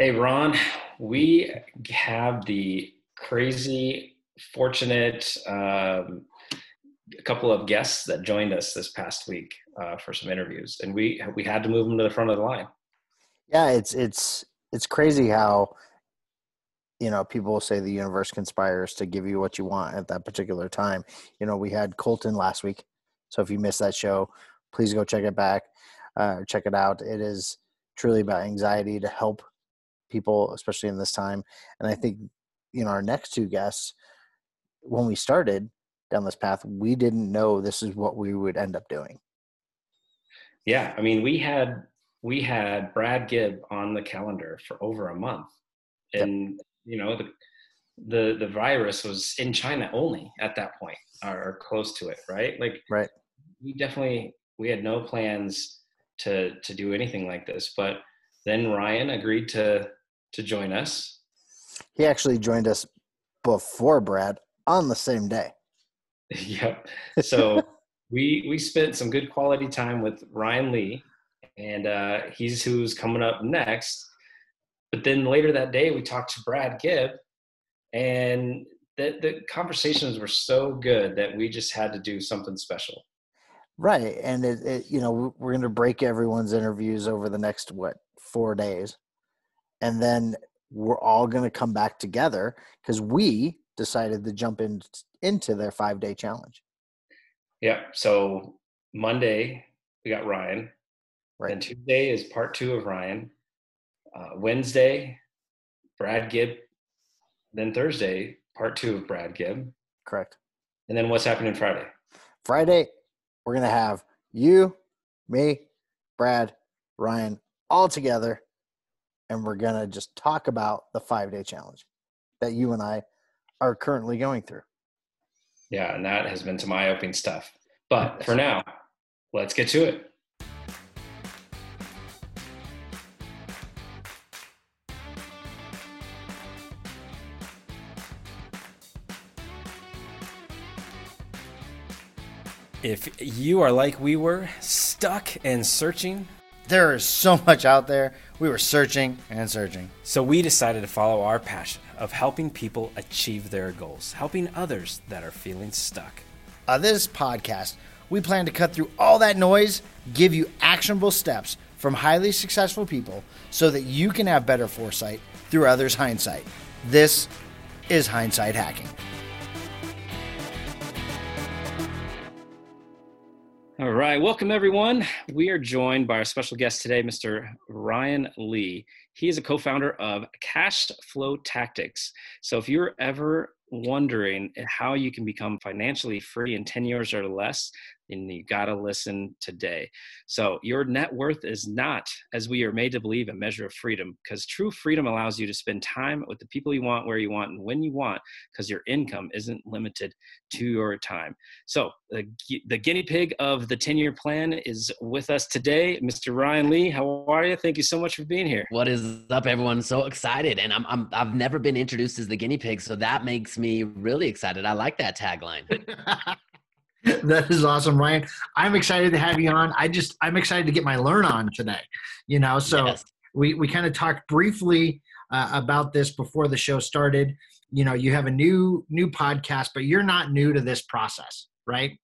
Hey, Ron, we have the crazy, fortunate um, couple of guests that joined us this past week uh, for some interviews, and we we had to move them to the front of the line. Yeah, it's it's it's crazy how you know people say the universe conspires to give you what you want at that particular time. You know, we had Colton last week, so if you missed that show, please go check it back, uh, check it out. It is truly about anxiety to help people, especially in this time. And I mm-hmm. think, you know, our next two guests, when we started down this path, we didn't know this is what we would end up doing. Yeah, I mean, we had we had Brad Gibb on the calendar for over a month, and yep. you know the the the virus was in China only at that point, or close to it, right? Like, right. We definitely we had no plans to to do anything like this, but then Ryan agreed to to join us. He actually joined us before Brad on the same day. yep. So we we spent some good quality time with Ryan Lee, and uh, he's who's coming up next. But then later that day, we talked to Brad Gibb, and the the conversations were so good that we just had to do something special. Right, and it, it you know we're going to break everyone's interviews over the next what four days and then we're all going to come back together because we decided to jump in into their five day challenge. Yeah. So Monday we got Ryan. Right. And Tuesday is part two of Ryan. Uh, Wednesday, Brad Gibb. Then Thursday, part two of Brad Gibb. Correct. And then what's happening Friday? Friday, we're gonna have you, me, Brad, Ryan all together and we're going to just talk about the five day challenge that you and I are currently going through. Yeah, and that has been some eye opening stuff. But for now, let's get to it. If you are like we were, stuck and searching there is so much out there. We were searching and searching. So we decided to follow our passion of helping people achieve their goals, helping others that are feeling stuck. On this podcast, we plan to cut through all that noise, give you actionable steps from highly successful people so that you can have better foresight through others' hindsight. This is hindsight hacking. All right, welcome everyone. We are joined by our special guest today, Mr. Ryan Lee. He is a co founder of Cash Flow Tactics. So, if you're ever wondering how you can become financially free in 10 years or less, then you got to listen today. So, your net worth is not, as we are made to believe, a measure of freedom, because true freedom allows you to spend time with the people you want, where you want, and when you want, because your income isn't limited to your time. So, the, the guinea pig of the 10 year plan is with us today, Mr. Ryan Lee. How are you? Thank you so much for being here. What is up, everyone? So excited. And I'm, I'm, I've never been introduced as the guinea pig, so that makes me really excited. I like that tagline. that is awesome, Ryan. I'm excited to have you on. I just I'm excited to get my learn on today. You know, so yes. we we kind of talked briefly uh, about this before the show started. You know, you have a new new podcast, but you're not new to this process, right?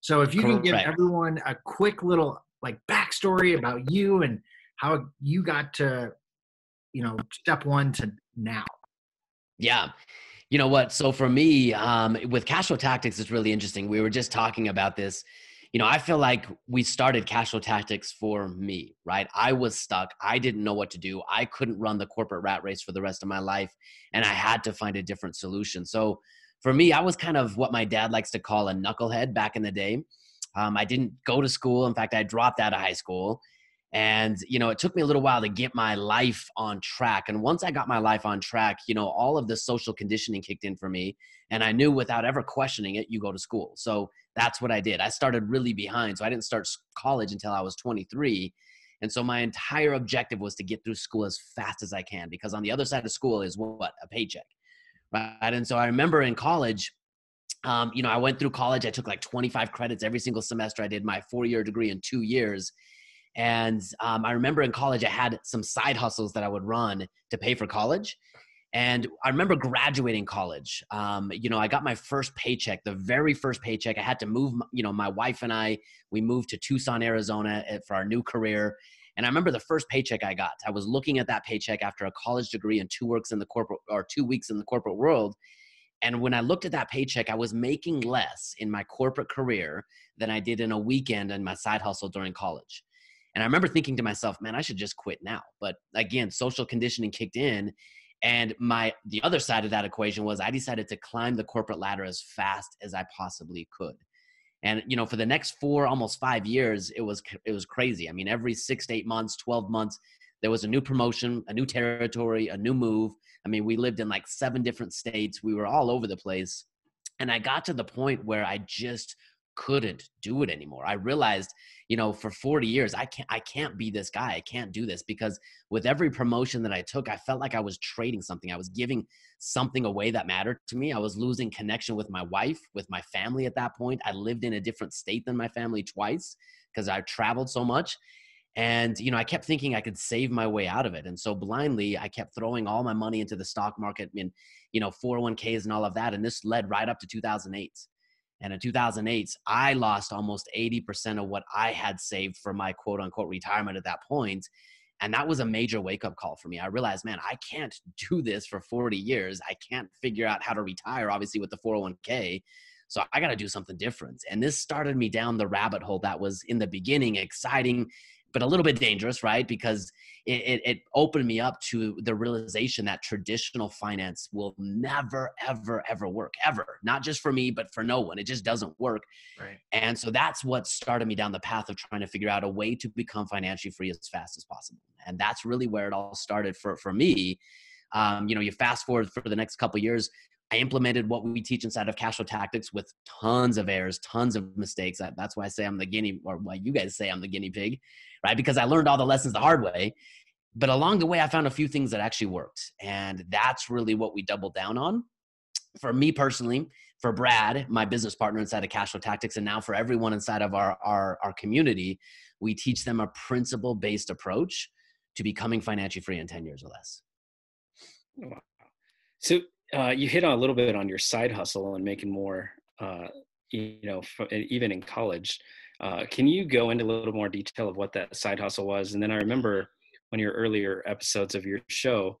So if you Correct. can give everyone a quick little like backstory about you and how you got to, you know, step one to now. Yeah. You know what? So for me, um, with cash flow tactics, it's really interesting. We were just talking about this. You know, I feel like we started cash flow tactics for me, right? I was stuck. I didn't know what to do. I couldn't run the corporate rat race for the rest of my life, and I had to find a different solution. So for me, I was kind of what my dad likes to call a knucklehead back in the day. Um, I didn't go to school. In fact, I dropped out of high school. And, you know, it took me a little while to get my life on track. And once I got my life on track, you know, all of the social conditioning kicked in for me. And I knew without ever questioning it, you go to school. So that's what I did. I started really behind. So I didn't start college until I was 23. And so my entire objective was to get through school as fast as I can because on the other side of school is what? A paycheck. Right. And so I remember in college, um, you know, I went through college. I took like 25 credits every single semester. I did my four year degree in two years And um, I remember in college, I had some side hustles that I would run to pay for college. And I remember graduating college. Um, you know, I got my first paycheck, the very first paycheck. I had to move, you know, my wife and I, we moved to Tucson, Arizona eh, for our new career. And I remember the first paycheck I got. I was looking at that paycheck after a college degree and two works in the corporate or two weeks in the corporate world. And when I looked at that paycheck, I was making less in my corporate career than I did in a weekend in my side hustle during college. And I remember thinking to myself, man, I should just quit now. But again, social conditioning kicked in and my the other side of that equation was I decided to climb the corporate ladder as fast as I possibly could. And you know, for the next 4 almost 5 years, it was it was crazy. I mean, every 6 to 8 months, 12 months, there was a new promotion, a new territory, a new move. I mean, we lived in like seven different states. We were all over the place. And I got to the point where I just couldn't do it anymore. I realized, you know, for 40 years, I can't I can't be this guy. I can't do this because with every promotion that I took, I felt like I was trading something. I was giving something away that mattered to me. I was losing connection with my wife, with my family at that point. I lived in a different state than my family twice because I traveled so much. And, you know, I kept thinking I could save my way out of it. And so blindly, I kept throwing all my money into the stock market and, you know, 401ks and all of that. And this led right up to 2008. And in 2008, I lost almost 80% of what I had saved for my quote unquote retirement at that point. And that was a major wake up call for me. I realized, man, I can't do this for 40 years. I can't figure out how to retire, obviously, with the 401k. So I got to do something different. And this started me down the rabbit hole that was in the beginning exciting but a little bit dangerous, right? Because it, it, it, opened me up to the realization that traditional finance will never, ever, ever work, ever. Not just for me, but for no one. It just doesn't work. Right. And so that's what started me down the path of trying to figure out a way to become financially free as fast as possible. And that's really where it all started for, for me. Um, you know, you fast forward for the next couple years, I implemented what we teach inside of Cashflow Tactics with tons of errors, tons of mistakes. That's why I say I'm the guinea, or why you guys say I'm the guinea pig, right? Because I learned all the lessons the hard way. But along the way, I found a few things that actually worked. And that's really what we doubled down on. For me personally, for Brad, my business partner inside of Cashflow Tactics, and now for everyone inside of our, our, our community, we teach them a principle based approach to becoming financially free in 10 years or less. Wow. So uh, you hit on a little bit on your side hustle and making more, uh, you know, even in college. Uh, can you go into a little more detail of what that side hustle was? And then I remember one of your earlier episodes of your show,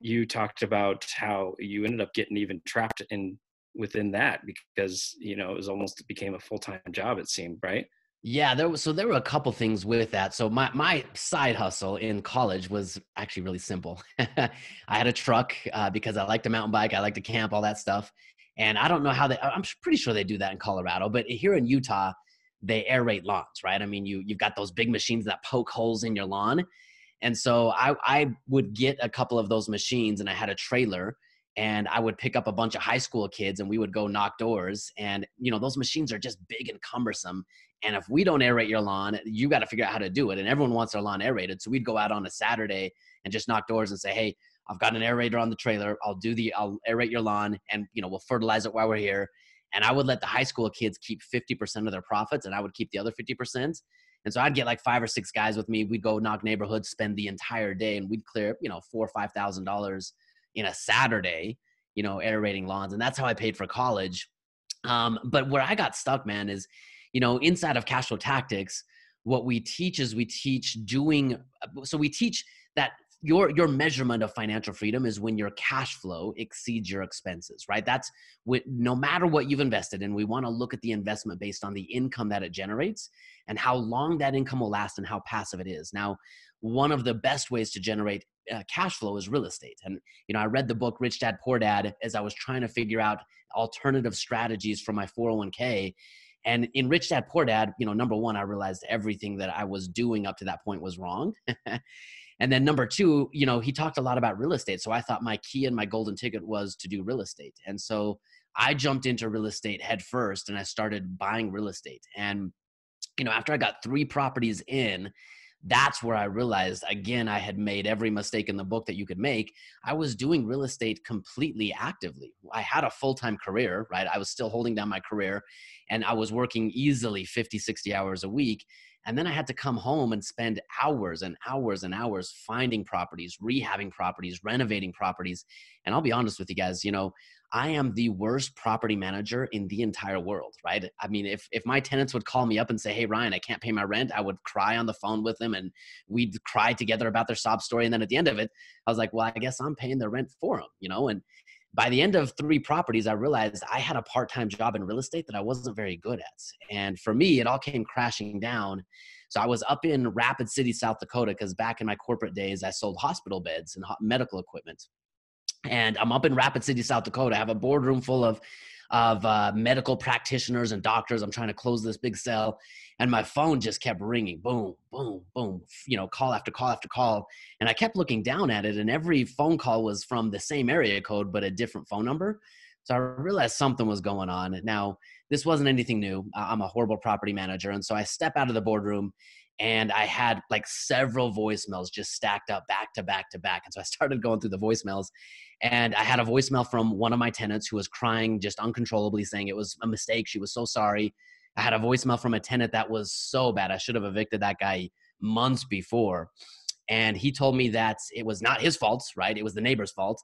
you talked about how you ended up getting even trapped in within that because you know it was almost became a full-time job it seemed right yeah, there was so there were a couple things with that. So my my side hustle in college was actually really simple. I had a truck uh, because I like to mountain bike, I like to camp, all that stuff. And I don't know how they. I'm pretty sure they do that in Colorado, but here in Utah, they aerate lawns, right? I mean, you you've got those big machines that poke holes in your lawn, and so I I would get a couple of those machines, and I had a trailer and I would pick up a bunch of high school kids and we would go knock doors. And, you know, those machines are just big and cumbersome. And if we don't aerate your lawn, you got to figure out how to do it. And everyone wants their lawn aerated. So we'd go out on a Saturday and just knock doors and say, hey, I've got an aerator on the trailer. I'll do the, I'll aerate your lawn and, you know, we'll fertilize it while we're here. And I would let the high school kids keep 50% of their profits and I would keep the other 50%. And so I'd get like five or six guys with me. We'd go knock neighborhoods, spend the entire day, and we'd clear, you know, four or five thousand dollars in a Saturday, you know, aerating lawns. And that's how I paid for college. Um, but where I got stuck, man, is, you know, inside of cash flow Tactics, what we teach is we teach doing, so we teach that your your measurement of financial freedom is when your cash flow exceeds your expenses right that's what no matter what you've invested in we want to look at the investment based on the income that it generates and how long that income will last and how passive it is now one of the best ways to generate uh, cash flow is real estate. And you know, I read the book Rich Dad Poor Dad as I was trying to figure out alternative strategies for my 401k. And in Rich Dad Poor Dad, you know, number one, I realized everything that I was doing up to that point was wrong. and then number two, you know, he talked a lot about real estate. So I thought my key and my golden ticket was to do real estate. And so I jumped into real estate head first and I started buying real estate. And, you know, after I got three properties in, that's where I realized again, I had made every mistake in the book that you could make. I was doing real estate completely actively. I had a full time career, right? I was still holding down my career and I was working easily 50, 60 hours a week. And then I had to come home and spend hours and hours and hours finding properties, rehabbing properties, renovating properties. And I'll be honest with you guys, you know, I am the worst property manager in the entire world, right? I mean, if if my tenants would call me up and say, "Hey, Ryan, I can't pay my rent," I would cry on the phone with them, and we'd cry together about their sob story. And then at the end of it, I was like, "Well, I guess I'm paying their rent for them," you know. And by the end of three properties, I realized I had a part-time job in real estate that I wasn't very good at, and for me, it all came crashing down. So I was up in Rapid City, South Dakota, because back in my corporate days, I sold hospital beds and medical equipment and I'm up in Rapid City, South Dakota. I have a boardroom full of of uh, medical practitioners and doctors. I'm trying to close this big sale, and my phone just kept ringing, boom, boom, boom. You know, call after call after call, and I kept looking down at it, and every phone call was from the same area code but a different phone number. So I realized something was going on. Now, this wasn't anything new. I'm a horrible property manager, and so I step out of the boardroom and I had like several voicemails just stacked up back to back to back. And so I started going through the voicemails, and I had a voicemail from one of my tenants who was crying just uncontrollably, saying it was a mistake. She was so sorry. I had a voicemail from a tenant that was so bad. I should have evicted that guy months before. And he told me that it was not his fault, right? It was the neighbor's fault.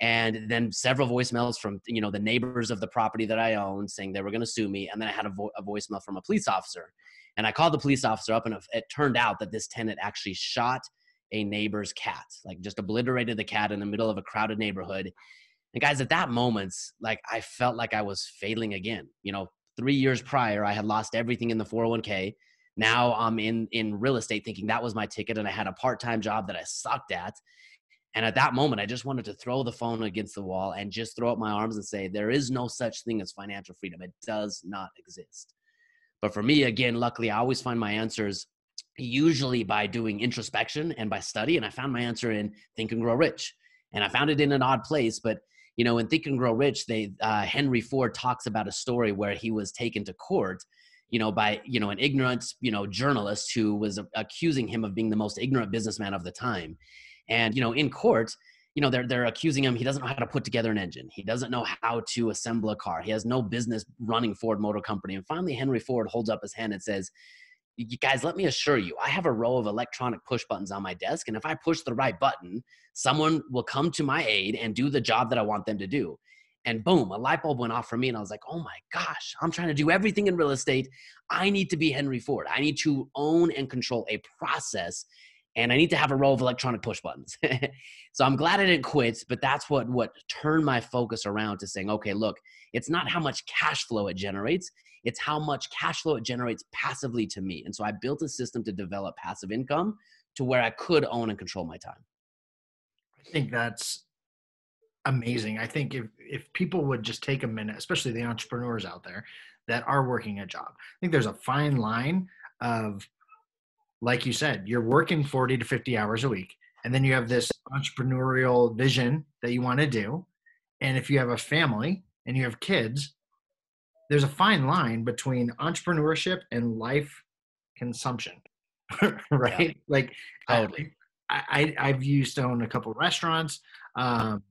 And then several voicemails from you know the neighbors of the property that I own saying they were going to sue me. And then I had a, vo- a voicemail from a police officer and I called the police officer up, and it turned out that this tenant actually shot a neighbor's cat, like just obliterated the cat in the middle of a crowded neighborhood. And guys, at that moment, like I felt like I was failing again. You know, three years prior, I had lost everything in the 401k. Now I'm in in real estate, thinking that was my ticket, and I had a part time job that I sucked at. And at that moment, I just wanted to throw the phone against the wall and just throw up my arms and say, There is no such thing as financial freedom. It does not exist. But for me, again, luckily, I always find my answers usually by doing introspection and by study. And I found my answer in Think and Grow Rich. And I found it in an odd place, but you know, in Think and Grow Rich, they uh, Henry Ford talks about a story where he was taken to court, you know, by you know an ignorant you know journalist who was accusing him of being the most ignorant businessman of the time, and you know, in court, you know, they're they're accusing him he doesn't know how to put together an engine. He doesn't know how to assemble a car. He has no business running Ford Motor Company. And finally, Henry Ford holds up his hand and says, "You guys, let me assure you, I have a row of electronic push buttons on my desk, and if I push the right button, someone will come to my aid and do the job that I want them to do." And boom, a light bulb went off for me, and I was like, "Oh my gosh, I'm trying to do everything in real estate. I need to be Henry Ford. I need to own and control a process." And I need to have a row of electronic push buttons. so I'm glad I didn't quit, but that's what what turned my focus around to saying, okay, look, it's not how much cash flow it generates, it's how much cash flow it generates passively to me. And so I built a system to develop passive income to where I could own and control my time. I think that's amazing. I think if if people would just take a minute, especially the entrepreneurs out there that are working a job, I think there's a fine line of like you said, you're working 40 to 50 hours a week, and then you have this entrepreneurial vision that you want to do. And if you have a family and you have kids, there's a fine line between entrepreneurship and life consumption, right? Yeah. Like, totally. I, I, have used to own a couple restaurants, um,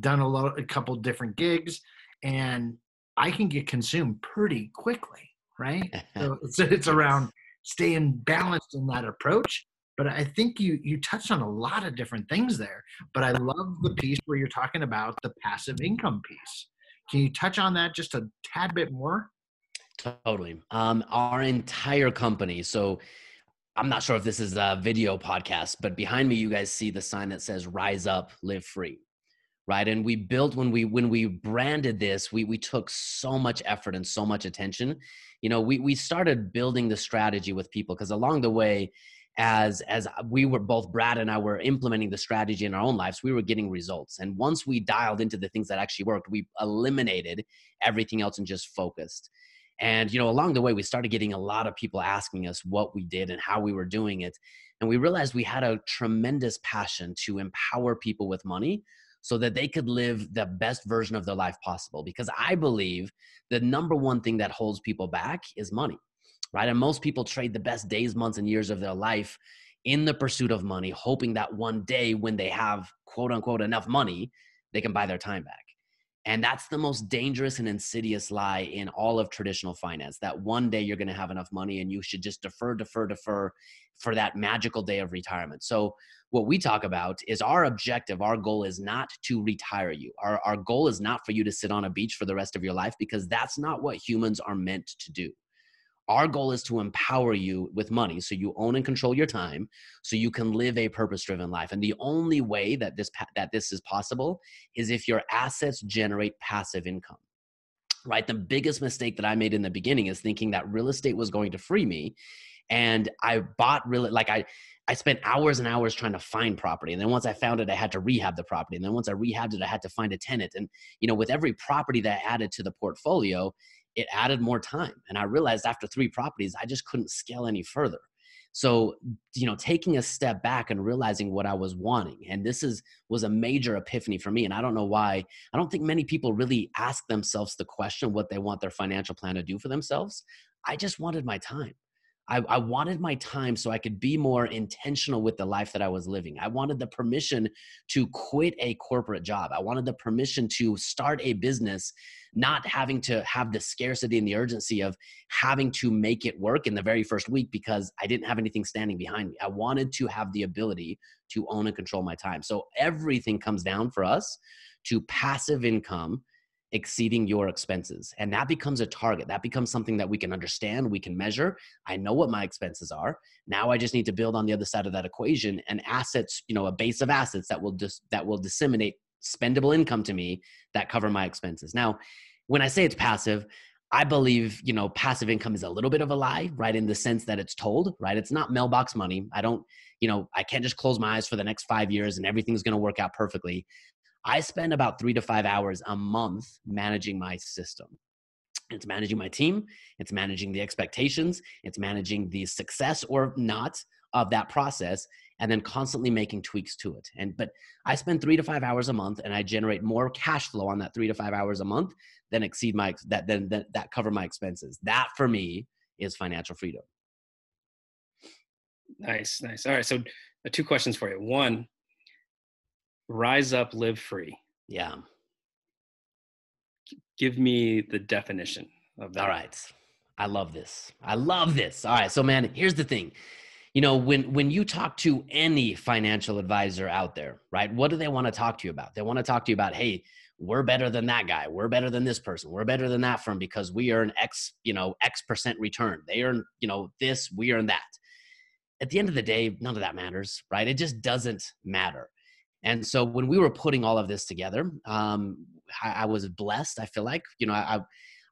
done a, lot, a couple different gigs, and I can get consumed pretty quickly, right? so it's, it's around staying balanced in that approach. But i think you you touched on a lot of different things there but i love the piece where you're talking about the passive income piece. Can you touch on that just a tad bit more? Totally. Um, our entire company so i'm not sure if this is a video podcast but behind me you guys see the sign that says rise up live free right? And we built when we when we branded this we we took so much effort and so much attention. You know we we started building the strategy with people because along the way as as we were both brad and i were implementing the strategy in our own lives we were getting results. And once we dialed into the things that actually worked we eliminated everything else and just focused. And you know along the way we started getting a lot of people asking us what we did and how we were doing it. And we realized we had a tremendous passion to empower people with money so that they could live the best version of their life possible. Because I believe the number one thing that holds people back is money, right? And most people trade the best days, months, and years of their life in the pursuit of money, hoping that one day when they have quote unquote enough money, they can buy their time back. And that's the most dangerous and insidious lie in all of traditional finance that one day you're going to have enough money and you should just defer, defer, defer for that magical day of retirement. So, what we talk about is our objective, our goal is not to retire you. Our, our goal is not for you to sit on a beach for the rest of your life because that's not what humans are meant to do. Our goal is to empower you with money so you own and control your time so you can live a purpose-driven life. And the only way that this that this is possible is if your assets generate passive income. Right? The biggest mistake that I made in the beginning is thinking that real estate was going to free me and I bought really like I I spent hours and hours trying to find property. And then once I found it, I had to rehab the property. And then once I rehabbed it, I had to find a tenant. And, you know, with every property that I added to the portfolio, it added more time. And I realized after three properties, I just couldn't scale any further. So, you know, taking a step back and realizing what I was wanting. And this is was a major epiphany for me. And I don't know why. I don't think many people really ask themselves the question what they want their financial plan to do for themselves. I just wanted my time. I, I, wanted my time so I could be more intentional with the life that I was living. I wanted the permission to quit a corporate job. I wanted the permission to start a business, not having to have the scarcity and the urgency of having to make it work in the very first week because I didn't have anything standing behind me. I wanted to have the ability to own and control my time. So everything comes down for us to passive income exceeding your expenses. And that becomes a target. That becomes something that we can understand, we can measure. I know what my expenses are. Now I just need to build on the other side of that equation and assets, you know, a base of assets that will just that will disseminate spendable income to me that cover my expenses. Now, when I say it's passive, I believe, you know, passive income is a little bit of a lie, right? In the sense that it's told, right? It's not mailbox money. I don't, you know, I can't just close my eyes for the next five years and everything's going to work out perfectly. I spend about three to five hours a month managing my system. It's managing my team, it's managing the expectations, it's managing the success or not of that process, and then constantly making tweaks to it. And but I spend three to five hours a month, and I generate more cash flow on that three to five hours a month than exceed my that then that, that cover my expenses. That for me is financial freedom. Nice, nice. All right, so uh, two questions for you. One, rise up, live free. Yeah. Give me the definition of that. All right. I love this. I love this. All right. So, man, here's the thing. You know, when when you talk to any financial advisor out there, right? What do they want to talk to you about? They want to talk to you about, hey, we're better than that guy. We're better than this person. We're better than that firm because we earn X, you know, X percent return. They earn, you know, this, we earn that. At the end of the day, none of that matters, right? It just doesn't matter. And so when we were putting all of this together, um, I, I, was blessed. I feel like, you know, I,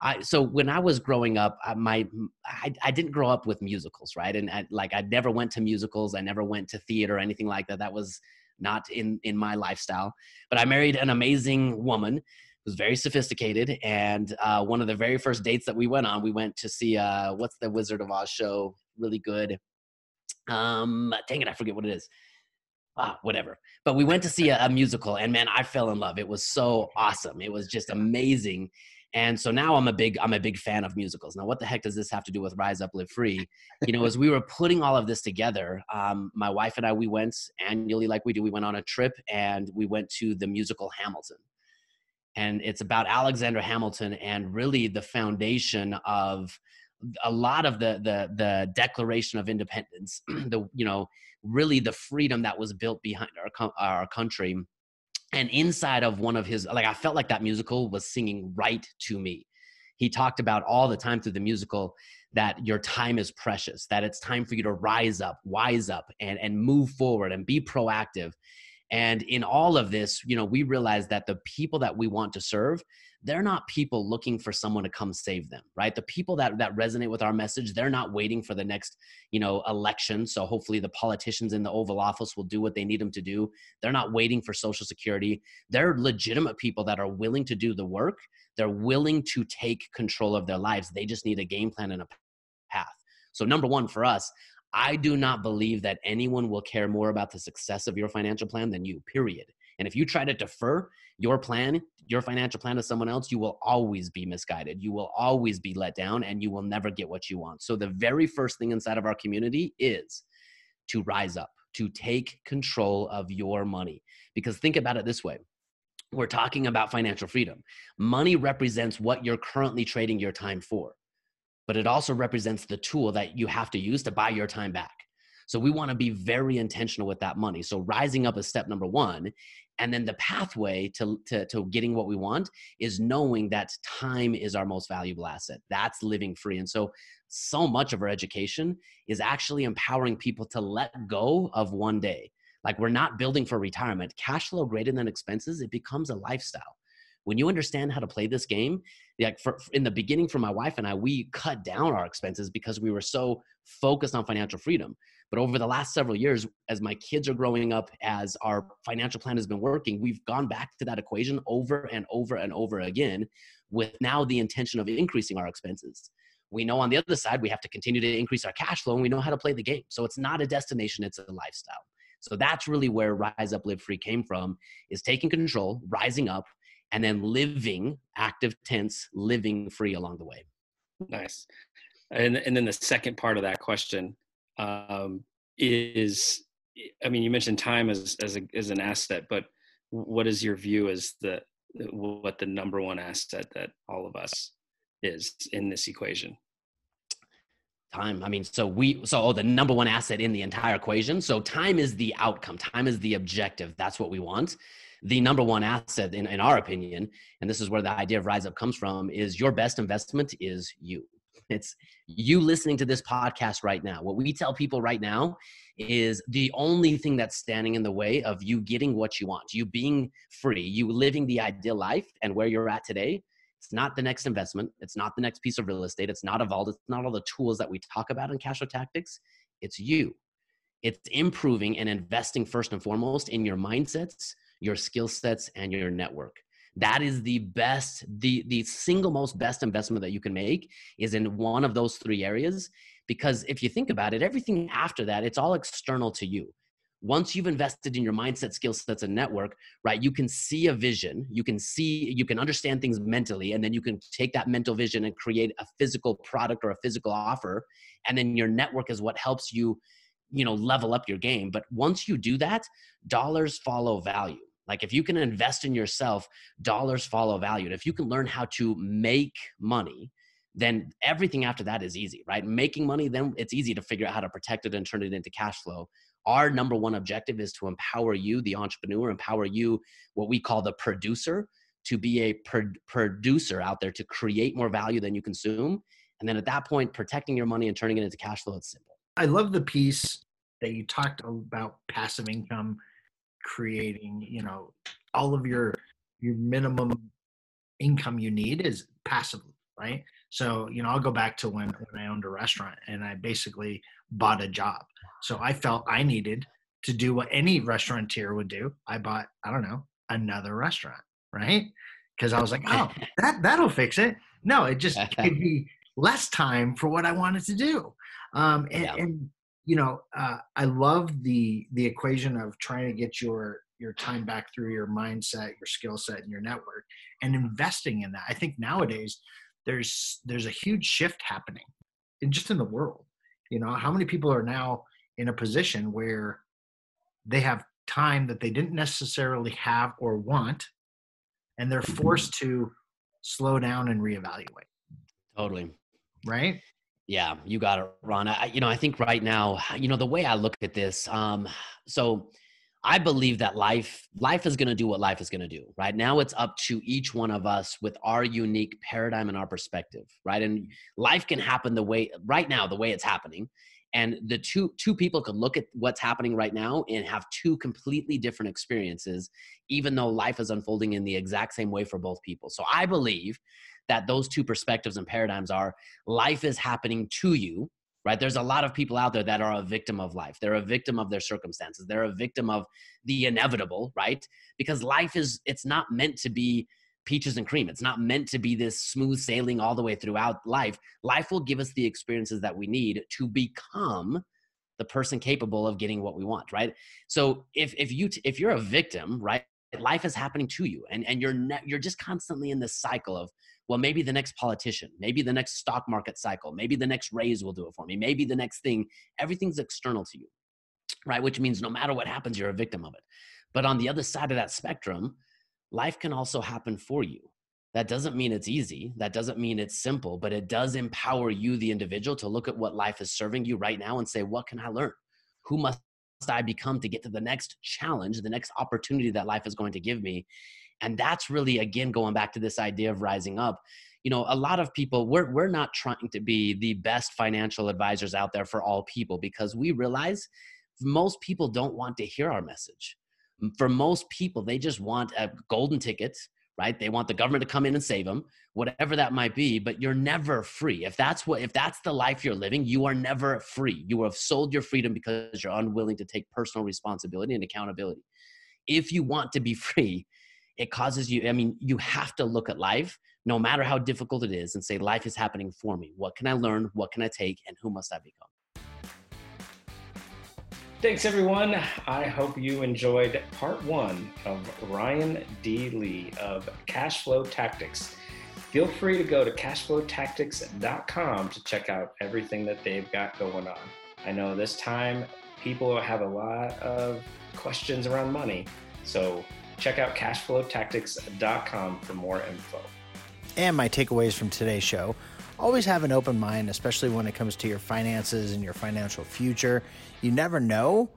I, so when I was growing up, I, my, I, I didn't grow up with musicals, right? And I, like, I never went to musicals. I never went to theater or anything like that. That was not in, in my lifestyle, but I married an amazing woman who's very sophisticated. And uh, one of the very first dates that we went on, we went to see, uh, what's the Wizard of Oz show? Really good. Um, dang it, I forget what it is ah, whatever. But we went to see a, a, musical, and man, I fell in love. It was so awesome. It was just amazing. And so now I'm a big I'm a big fan of musicals. Now, what the heck does this have to do with Rise Up Live Free? You know, as we were putting all of this together, um, my wife and I we went annually, like we do. We went on a trip, and we went to the musical Hamilton. And it's about Alexander Hamilton and really the foundation of a lot of the the the Declaration of Independence. the you know really the freedom that was built behind our our country. And inside of one of his like i felt like that musical was singing right to me. He talked about all the time through the musical that your time is precious that it's time for you to rise up wise up and and move forward and be proactive. And in all of this you know we realize that the people that we want to serve they're not people looking for someone to come save them right? The people that that resonate with our message they're not waiting for the next you know election. So hopefully the politicians in the oval office will do what they need them to do. They're not waiting for social security. They're legitimate people that are willing to do the work. They're willing to take control of their lives. They just need a game plan and a path. So number one for us I do not believe that anyone will care more about the success of your financial plan than you, period. And if you try to defer your plan, your financial plan to someone else, you will always be misguided. You will always be let down and you will never get what you want. So, the very first thing inside of our community is to rise up, to take control of your money. Because think about it this way we're talking about financial freedom. Money represents what you're currently trading your time for, but it also represents the tool that you have to use to buy your time back. So we want to be very intentional with that money. So rising up is step number one. And then the pathway to, to, to getting what we want is knowing that time is our most valuable asset. That's living free. And so, so much of our education is actually empowering people to let go of one day. Like we're not building for retirement. Cash flow greater than expenses, it becomes a lifestyle. When you understand how to play this game, like for, in the beginning for my wife and I, we cut down our expenses because we were so focused on financial freedom. But over the last several years, as my kids are growing up, as our financial plan has been working, we've gone back to that equation over and over and over again with now the intention of increasing our expenses. We know on the other side, we have to continue to increase our cash flow and we know how to play the game. So it's not a destination, it's a lifestyle. So that's really where Rise Up Live Free came from is taking control, rising up, and then living active tense, living free along the way. Nice. And and then the second part of that question um, is i mean you mentioned time as as, a, as an asset but what is your view as the what the number one asset that all of us is in this equation? Time. I mean so we so oh, the number one asset in the entire equation. So time is the outcome. Time is the objective. That's what we want. The number one asset in, in our opinion and this is where the idea of rise up comes from is your best investment is you it's you listening to this podcast right now. What we tell people right now is the only thing that's standing in the way of you getting what you want, you being free, you living the ideal life and where you're at today. It's not the next investment. It's not the next piece of real estate. It's not vault. It's not all the tools that we talk about in cash flow tactics. It's you. It's improving and investing first and foremost in your mindsets, your skill sets, and your network that is the best the the single most best investment that you can make is in one of those three areas. Because if you think about it everything after that it's all external to you. Once you've invested in your mindset skill sets and network right you can see a vision you can see you can understand things mentally and then you can take that mental vision and create a physical product or a physical offer. And then your network is what helps you you know level up your game. But once you do that dollars follow value like if you can invest in yourself, dollars follow value. And if you can learn how to make money, then everything after that is easy, right? Making money, then it's easy to figure out how to protect it and turn it into cash flow. Our number one objective is to empower you, the entrepreneur, empower you, what we call the producer, to be a pro- producer out there to create more value than you consume. And then at that point, protecting your money and turning it into cash flow, it's simple. I love the piece that you talked about passive income creating you know all of your your minimum income you need is passive right? So you know i'll go back to when, when i owned a restaurant and i basically bought a job. So i felt i needed to do what any restaurateur would do. I bought i don't know another restaurant right? Because i was like oh that that'll fix it. No it just gave me less time for what i wanted to do. Um, and, yeah. and you know, uh, I love the the equation of trying to get your your time back through your mindset, your skill set, and your network, and investing in that. I think nowadays there's there's a huge shift happening, in, just in the world. You know, how many people are now in a position where they have time that they didn't necessarily have or want, and they're forced to slow down and reevaluate. Totally. Right. Yeah, you got it, Ron. I, you know, I think right now, you know, the way I look at this, um, so I believe that life, life is going to do what life is going to do. Right now, it's up to each one of us with our unique paradigm and our perspective. Right, and life can happen the way right now, the way it's happening, and the two two people could look at what's happening right now and have two completely different experiences, even though life is unfolding in the exact same way for both people. So I believe that those two perspectives and paradigms are life is happening to you right? There's a lot of people out there that are a victim of life. They're a victim of their circumstances. They're a victim of the inevitable right? Because life is it's not meant to be peaches and cream. It's not meant to be this smooth sailing all the way throughout life. Life will give us the experiences that we need to become the person capable of getting what we want right? So if if you t- if you're a victim right life is happening to you and and you're ne- you're just constantly in this cycle of well, maybe the next politician, maybe the next stock market cycle, maybe the next raise will do it for me, maybe the next thing, everything's external to you, right? Which means no matter what happens, you're a victim of it. But on the other side of that spectrum, life can also happen for you. That doesn't mean it's easy. That doesn't mean it's simple, but it does empower you, the individual, to look at what life is serving you right now and say, what can I learn? Who must I become to get to the next challenge, the next opportunity that life is going to give me? And that's really, again, going back to this idea of rising up. You know, a lot of people, we're, we're not trying to be the best financial advisors out there for all people because we realize most people don't want to hear our message. For most people, they just want a golden ticket right they want the government to come in and save them whatever that might be but you're never free if that's what if that's the life you're living you are never free you have sold your freedom because you're unwilling to take personal responsibility and accountability if you want to be free it causes you i mean you have to look at life no matter how difficult it is and say life is happening for me what can i learn what can i take and who must i become Thanks, everyone. I hope you enjoyed part one of Ryan D. Lee of Cashflow Tactics. Feel free to go to cashflowtactics.com to check out everything that they've got going on. I know this time people have a lot of questions around money, so check out cashflowtactics.com for more info. And my takeaways from today's show always have an open mind, especially when it comes to your finances and your financial future. You never know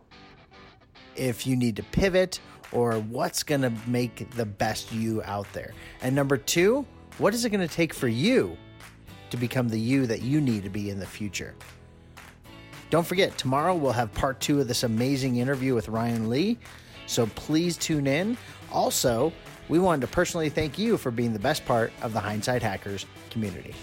if you need to pivot or what's going to make the best you out there. And number two, what is it going to take for you to become the you that you need to be in the future? Don't forget, tomorrow we'll have part two of this amazing interview with Ryan Lee. So please tune in. Also, we wanted to personally thank you for being the best part of the Hindsight Hackers community.